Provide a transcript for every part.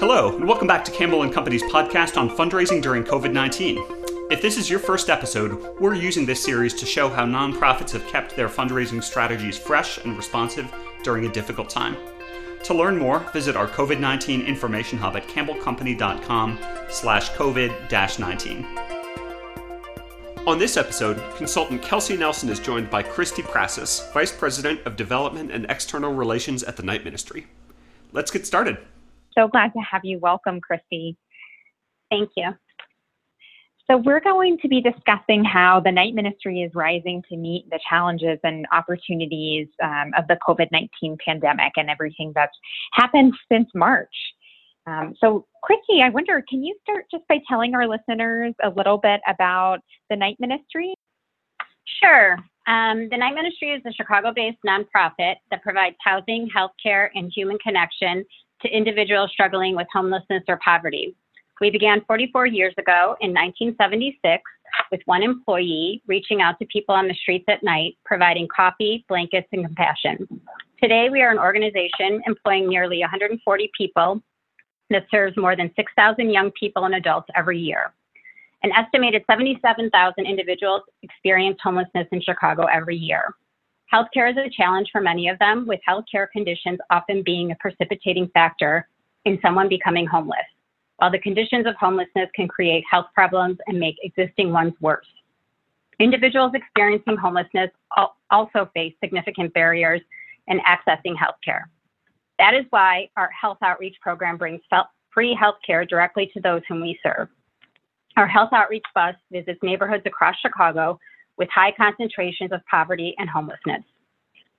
Hello, and welcome back to Campbell and Company's podcast on fundraising during COVID 19. If this is your first episode, we're using this series to show how nonprofits have kept their fundraising strategies fresh and responsive during a difficult time. To learn more, visit our COVID-19 information hub at campbellcompany.com slash COVID-19. On this episode, consultant Kelsey Nelson is joined by Christy Prassas, Vice President of Development and External Relations at the Night Ministry. Let's get started. So glad to have you. Welcome, Christy. Thank you. So, we're going to be discussing how the Night Ministry is rising to meet the challenges and opportunities um, of the COVID 19 pandemic and everything that's happened since March. Um, so, Christy, I wonder, can you start just by telling our listeners a little bit about the Night Ministry? Sure. Um, the Night Ministry is a Chicago based nonprofit that provides housing, healthcare, and human connection to individuals struggling with homelessness or poverty. We began 44 years ago in 1976 with one employee reaching out to people on the streets at night, providing coffee, blankets, and compassion. Today, we are an organization employing nearly 140 people that serves more than 6,000 young people and adults every year. An estimated 77,000 individuals experience homelessness in Chicago every year. Healthcare is a challenge for many of them, with healthcare conditions often being a precipitating factor in someone becoming homeless while the conditions of homelessness can create health problems and make existing ones worse. Individuals experiencing homelessness also face significant barriers in accessing healthcare. That is why our health outreach program brings free healthcare directly to those whom we serve. Our health outreach bus visits neighborhoods across Chicago with high concentrations of poverty and homelessness.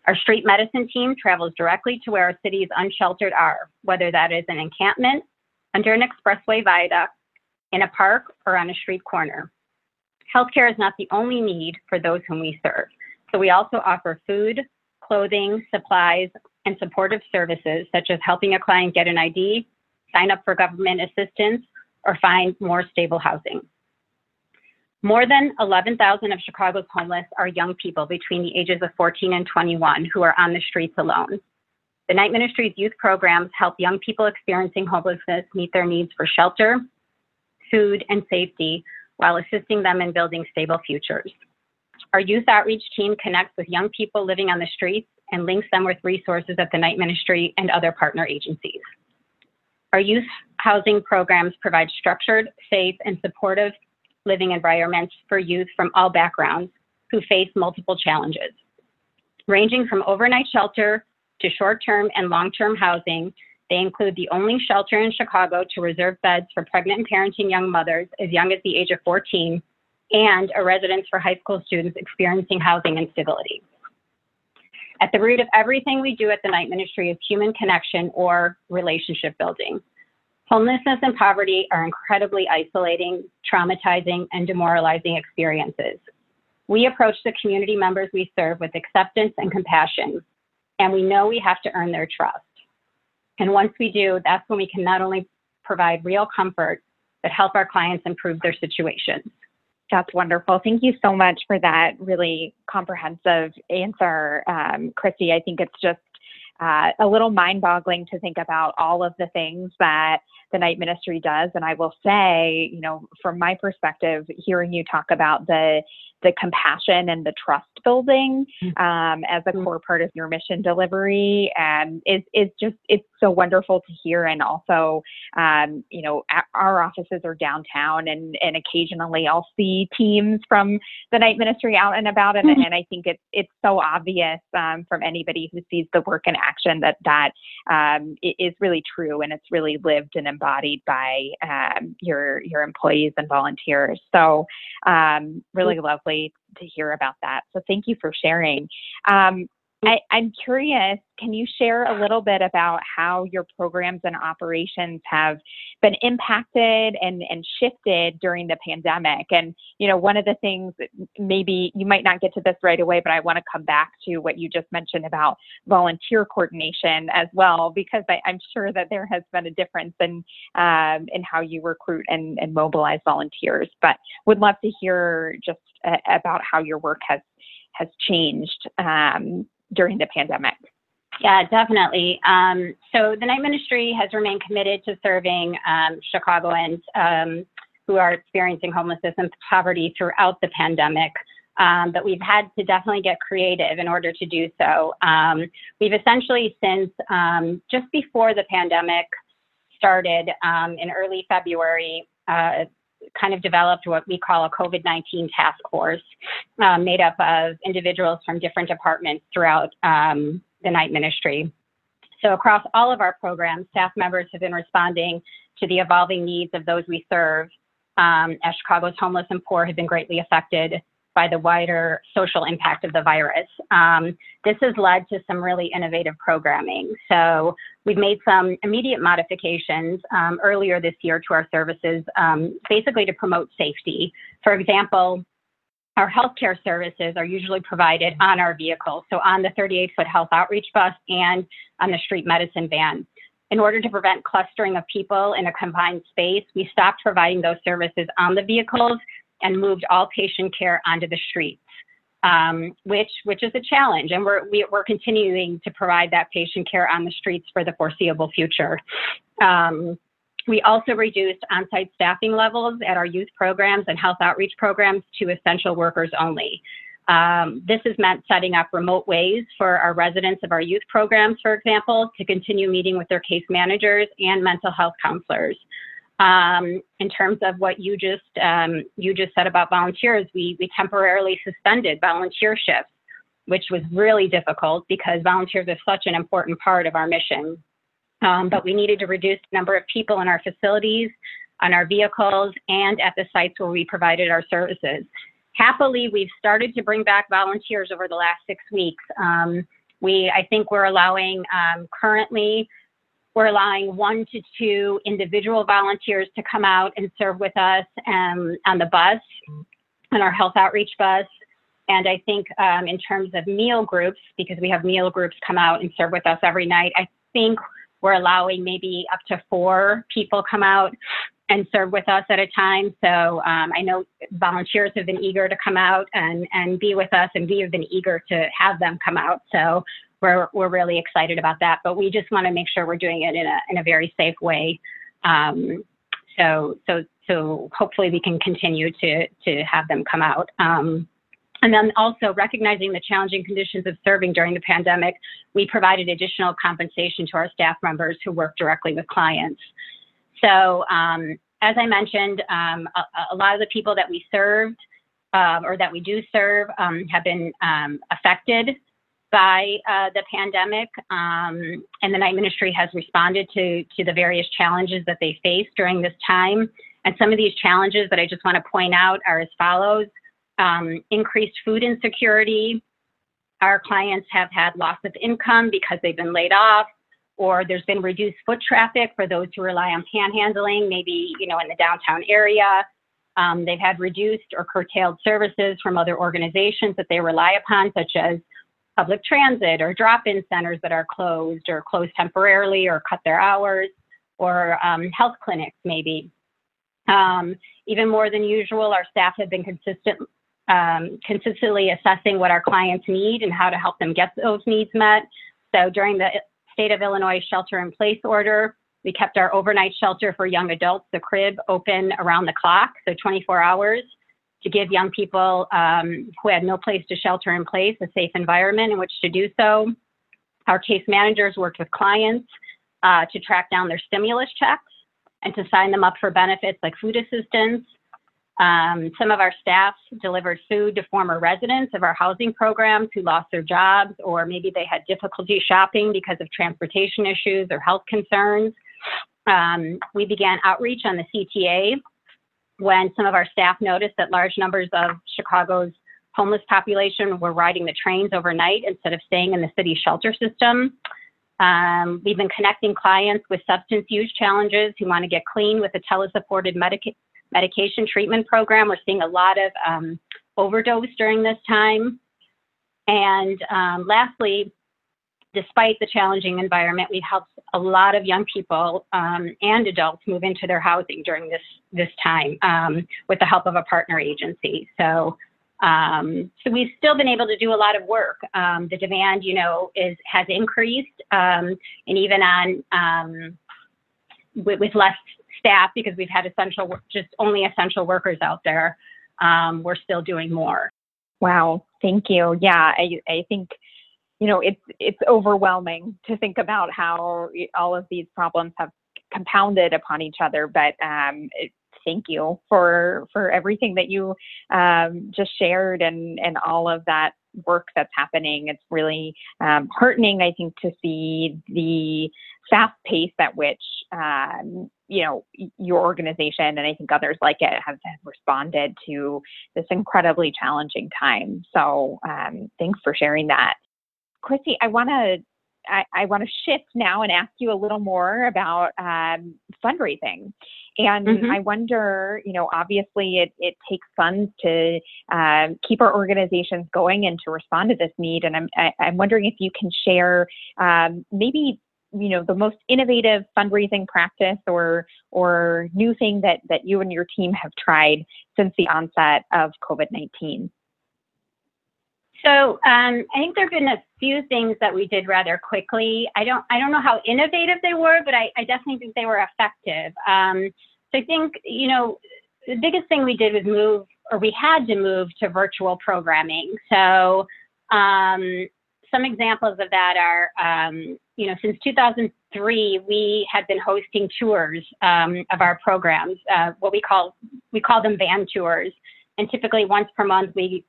Our street medicine team travels directly to where our city's unsheltered are, whether that is an encampment, under an expressway viaduct, in a park, or on a street corner. Healthcare is not the only need for those whom we serve. So we also offer food, clothing, supplies, and supportive services such as helping a client get an ID, sign up for government assistance, or find more stable housing. More than 11,000 of Chicago's homeless are young people between the ages of 14 and 21 who are on the streets alone. The Night Ministry's youth programs help young people experiencing homelessness meet their needs for shelter, food, and safety while assisting them in building stable futures. Our youth outreach team connects with young people living on the streets and links them with resources at the Night Ministry and other partner agencies. Our youth housing programs provide structured, safe, and supportive living environments for youth from all backgrounds who face multiple challenges, ranging from overnight shelter to short-term and long-term housing. They include the only shelter in Chicago to reserve beds for pregnant and parenting young mothers as young as the age of 14, and a residence for high school students experiencing housing instability. At the root of everything we do at the Night Ministry is human connection or relationship building. Homelessness and poverty are incredibly isolating, traumatizing, and demoralizing experiences. We approach the community members we serve with acceptance and compassion, and we know we have to earn their trust. And once we do, that's when we can not only provide real comfort, but help our clients improve their situations. That's wonderful. Thank you so much for that really comprehensive answer, um, Christy. I think it's just uh, a little mind boggling to think about all of the things that the night Ministry does. And I will say, you know, from my perspective, hearing you talk about the the compassion and the trust building mm-hmm. um, as a mm-hmm. core part of your mission delivery and is is just it's so wonderful to hear and also um, you know our offices are downtown and and occasionally I'll see teams from the night Ministry out and about and, mm-hmm. and I think it's it's so obvious um, from anybody who sees the work in action that that um, is really true and it's really lived and embodied by um, your your employees and volunteers so um, really lovely to hear about that. So thank you for sharing. I, am curious, can you share a little bit about how your programs and operations have been impacted and, and shifted during the pandemic? And, you know, one of the things, maybe you might not get to this right away, but I want to come back to what you just mentioned about volunteer coordination as well, because I, am sure that there has been a difference in, um, in how you recruit and, and mobilize volunteers. But would love to hear just uh, about how your work has has changed um, during the pandemic? Yeah, definitely. Um, so the Night Ministry has remained committed to serving um, Chicagoans um, who are experiencing homelessness and poverty throughout the pandemic. Um, but we've had to definitely get creative in order to do so. Um, we've essentially, since um, just before the pandemic started in early February, uh, kind of developed what we call a COVID 19 task force um, made up of individuals from different departments throughout um, the night ministry. So, across all of our programs, staff members have been responding to the evolving needs of those we serve um, as Chicago's homeless and poor have been greatly affected by the wider social impact of the virus. Um, this has led to some really innovative programming. So we've made some immediate modifications um, earlier this year to our services, um, basically to promote safety. For example, our healthcare services are usually provided on our vehicles, so on the 38 foot health outreach bus and on the street medicine van. In order to prevent clustering of people in a combined space, we stopped providing those services on the vehicles and moved all patient care onto the streets, um, which which is a challenge. And we're we, are we are continuing to provide that patient care on the streets for the foreseeable future. Um, we also reduced on-site staffing levels at our youth programs and health outreach programs to essential workers only. Um, this has meant setting up remote ways for our residents of our youth programs, for example, to continue meeting with their case managers and mental health counselors. Um, in terms of what you just um, you just said about volunteers, we we temporarily suspended volunteer shifts, which was really difficult because volunteers are such an important part of our mission. Um, but we needed to reduce the number of people in our facilities, on our vehicles, and at the sites where we provided our services. Happily, we've started to bring back volunteers over the last six weeks. Um, we, I think, we're allowing um, currently we're allowing one to two individual volunteers to come out and serve with us um, on the bus, on our health outreach bus. And I think um, in terms of meal groups, because we have meal groups come out and serve with us every night, I think we're allowing maybe up to four people come out and serve with us at a time. So um, I know volunteers have been eager to come out and, and be with us, and we have been eager to have them come out. So we're, we're really excited about that. But we just want to make sure we're doing it in a, in a very safe way. Um, so, so, so hopefully we can continue to, to have them come out. Um, and then also recognizing the challenging conditions of serving during the pandemic, we provided additional compensation to our staff members who work directly with clients. So um, as I mentioned, um, a, a, lot of the people that we served um, or that we do serve um, have been um, affected by uh, the pandemic, um, and the Night Ministry has responded to, to the various challenges that they face during this time. And some of these challenges that I just want to point out are as follows um, increased food insecurity. Our clients have had loss of income because they've been laid off, or there's been reduced foot traffic for those who rely on panhandling, maybe you know in the downtown area. Um, they've had reduced or curtailed services from other organizations that they rely upon, such as public transit or drop-in centers that are closed or closed temporarily or cut their hours, or um, health clinics maybe. Um, even more than usual, our staff have been consistent, um, consistently assessing what our clients need and how to help them get those needs met. So during the state of Illinois shelter in place order, we kept our overnight shelter for young adults, the crib, open around the clock, so 24 hours to give young people um, who had no place to shelter in place a safe environment in which to do so. Our case managers worked with clients uh, to track down their stimulus checks and to sign them up for benefits like food assistance. Um, some of our staff delivered food to former residents of our housing programs who lost their jobs or maybe they had difficulty shopping because of transportation issues or health concerns. Um, we began outreach on the CTA when some of our staff noticed that large numbers of Chicago's homeless population were riding the trains overnight instead of staying in the city shelter system. Um, we've been connecting clients with substance use challenges who want to get clean with a tele-supported medica medication treatment program. We're seeing a lot of um, overdose during this time. And um, lastly, despite the challenging environment, we helped a lot of young people um, and adults move into their housing during this this time um, with the help of a partner agency. So Um, so we've still been able to do a lot of work. Um, the demand, you know, is has increased, um, and even on um, with, with, less staff because we've had essential, just only essential workers out there. We're still doing more. Wow, thank you. Yeah, I, I think you know it's it's overwhelming to think about how all of these problems have compounded upon each other. But um, it, thank you for for everything that you um, just shared and and all of that work that's happening. It's really um, heartening, I think, to see the fast pace at which um, you know your organization and I think others like it have, have responded to this incredibly challenging time. So um, thanks for sharing that. Chrissy, I want to I, I want to shift now and ask you a little more about um, fundraising. And mm-hmm. I wonder, you know, obviously it, it takes funds to um, keep our organizations going and to respond to this need. And I'm, I, am i am wondering if you can share um, maybe, you know, the most innovative fundraising practice or, or new thing that, that you and your team have tried since the onset of COVID 19. So um, I think there have been a few things that we did rather quickly. I don't I don't know how innovative they were, but I, I definitely think they were effective. Um, so I think you know the biggest thing we did was move, or we had to move to virtual programming. So um, some examples of that are um, you know since 2003 we had been hosting tours um, of our programs, uh, what we call we call them van tours, and typically once per month we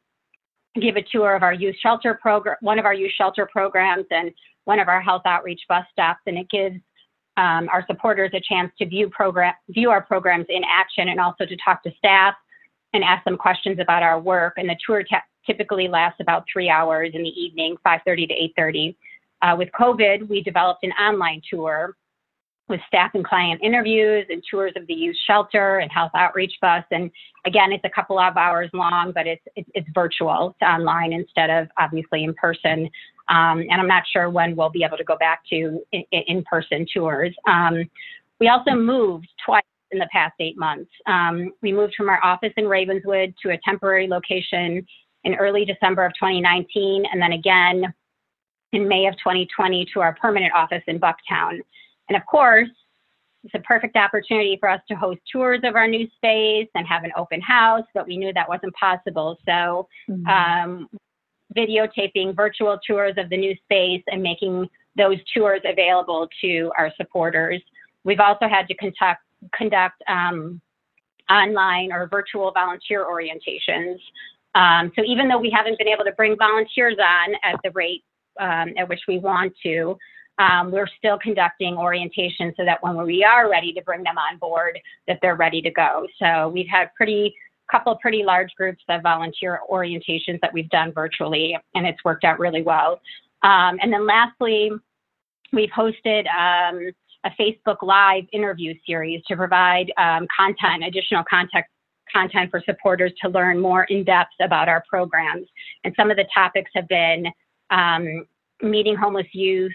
give a tour of our youth shelter program, one of our youth shelter programs, and one of our health outreach bus stops, and it gives um, our supporters a chance to view program view our programs in action, and also to talk to staff and ask them questions about our work. And the tour typically lasts about three hours in the evening, 5:30 to 8:30. Uh, with COVID, we developed an online tour with staff and client interviews and tours of the youth shelter and health outreach bus. And again, it's a couple of hours long, but it's it's, it's virtual. It's online instead of obviously in person. Um, and I'm not sure when we'll be able to go back to in, in-person tours. Um, we also moved twice in the past eight months. Um, we moved from our office in Ravenswood to a temporary location in early December of 2019, and then again in May of 2020 to our permanent office in Bucktown. And of course, it's a perfect opportunity for us to host tours of our new space and have an open house, but we knew that wasn't possible. So, mm-hmm. um, videotaping virtual tours of the new space and making those tours available to our supporters. We've also had to conduct, conduct um, online or virtual volunteer orientations. Um, so even though we haven't been able to bring volunteers on at the rate um, at which we want to, um, we're still conducting orientation so that when we are ready to bring them on board, that they're ready to go. So we've had pretty couple pretty large groups of volunteer orientations that we've done virtually, and it's worked out really well. Um, and then lastly, we've hosted um, a Facebook Live interview series to provide um, content, additional content content for supporters to learn more in depth about our programs. And some of the topics have been um, meeting homeless youth,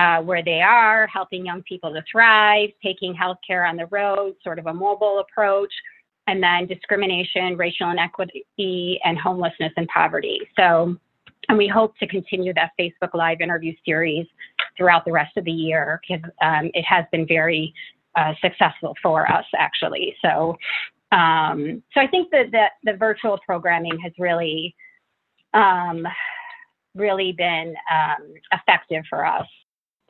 uh, where they are, helping young people to thrive, taking healthcare on the road, sort of a mobile approach, and then discrimination, racial inequity, and homelessness and poverty. So, and we hope to continue that Facebook Live interview series throughout the rest of the year because um, it has been very uh, successful for us, actually. So, um, so I think that, that the virtual programming has really, um, really been um, effective for us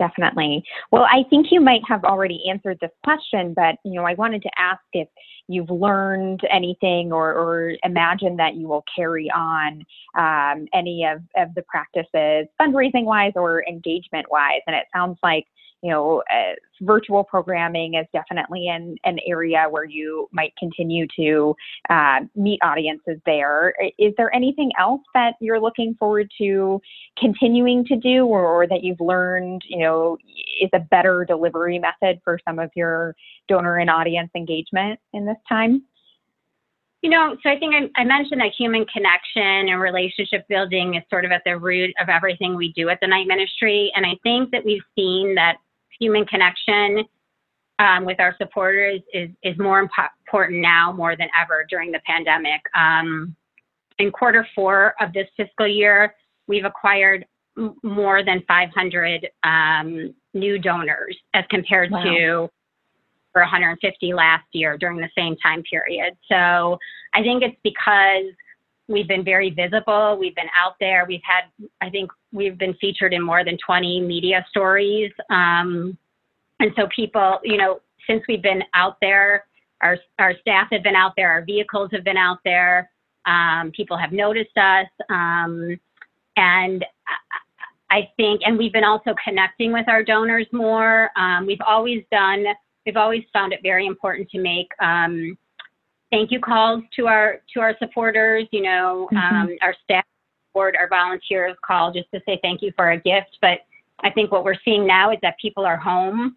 definitely. Well, I think you might have already answered this question, but you know, I wanted to ask if you've learned anything or, or imagine that you will carry on um, any of, of the practices, fundraising wise or engagement wise. And it sounds like you know, uh, virtual programming is definitely an, an area where you might continue to uh, meet audiences there. Is there anything else that you're looking forward to continuing to do or, or that you've learned, you know, is a better delivery method for some of your donor and audience engagement in this time? You know, so I think I, I, mentioned that human connection and relationship building is sort of at the root of everything we do at the Night Ministry. And I think that we've seen that human connection um, with our supporters is, is more important now more than ever during the pandemic. Um, in quarter four of this fiscal year, we've acquired more than 500 um, new donors as compared Wow. to for 150 last year during the same time period. So I think it's because we've been very visible. We've been out there. We've had, I think we've been featured in more than 20 media stories. Um, and so people, you know, since we've been out there, our, our staff have been out there, our vehicles have been out there. Um, people have noticed us. Um, and I- think, and we've been also connecting with our donors more. Um, we've always done, we've always found it very important to make um, thank you calls to our to our supporters. You know, um, our staff board, our volunteers call just to say thank you for a gift. But I think what we're seeing now is that people are home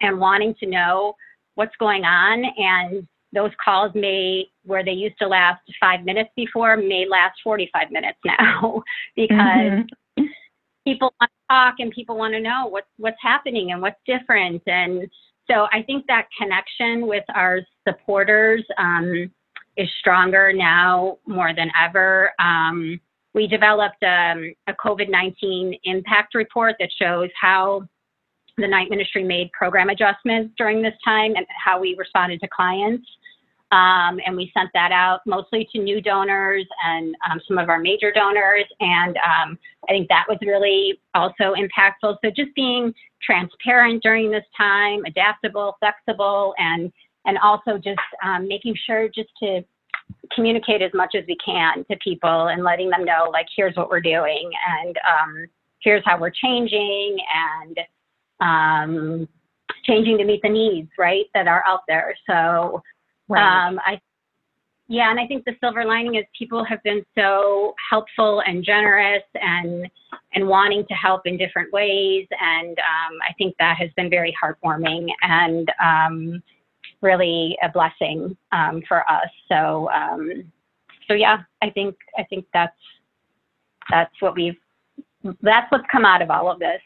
and wanting to know what's going on and those calls may where they used to last five minutes before may last 45 minutes now because Mhm. people want to talk and people want to know what's what's happening and what's different and so i think that connection with our supporters um, is stronger now more than ever um, we developed um, a covid-19 impact report that shows how the night ministry made program adjustments during this time and how we responded to clients um, and we sent that out mostly to new donors and um, some of our major donors. And um, I think that was really also impactful. So just being transparent during this time, adaptable, flexible, and and also just um, making sure just to communicate as much as we can to people and letting them know like here's what we're doing and um, here's how we're changing and um, changing to meet the needs right that are out there. So Right. um, I, yeah, and I think the silver lining is people have been so helpful and generous and and wanting to help in different ways, and um, I think that has been very heartwarming and um, really a blessing um, for us. So, um, so yeah, I think I think that's that's what we've that's what's come out of all of this.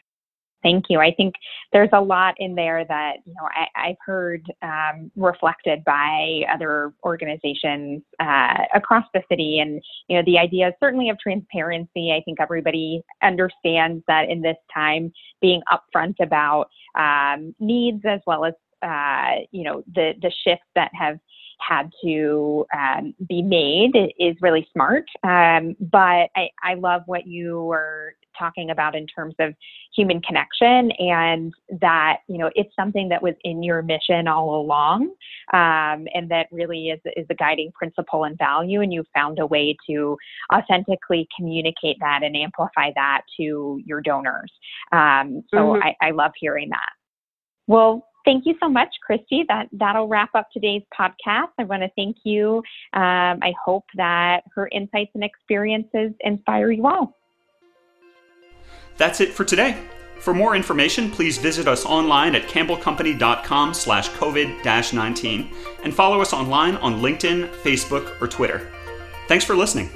Thank you. I think there's a lot in there that you know I, I've heard um, reflected by other organizations uh, across the city, and you know the idea certainly of transparency. I think everybody understands that in this time, being upfront about um, needs as well as uh, you know the the shifts that have had to um, be made is really smart. Um, but I, I love what you were talking about in terms of human connection and that you know it's something that was in your mission all along um, and that really is, is a guiding principle and value and you found a way to authentically communicate that and amplify that to your donors um, so Mhm. I, I love hearing that well thank you so much christy that that'll wrap up today's podcast i want to thank you um, i hope that her insights and experiences inspire you all That's it for today. For more information, please visit us online at campbellcompany.com slash COVID-19 and follow us online on LinkedIn, Facebook, or Twitter. Thanks for listening.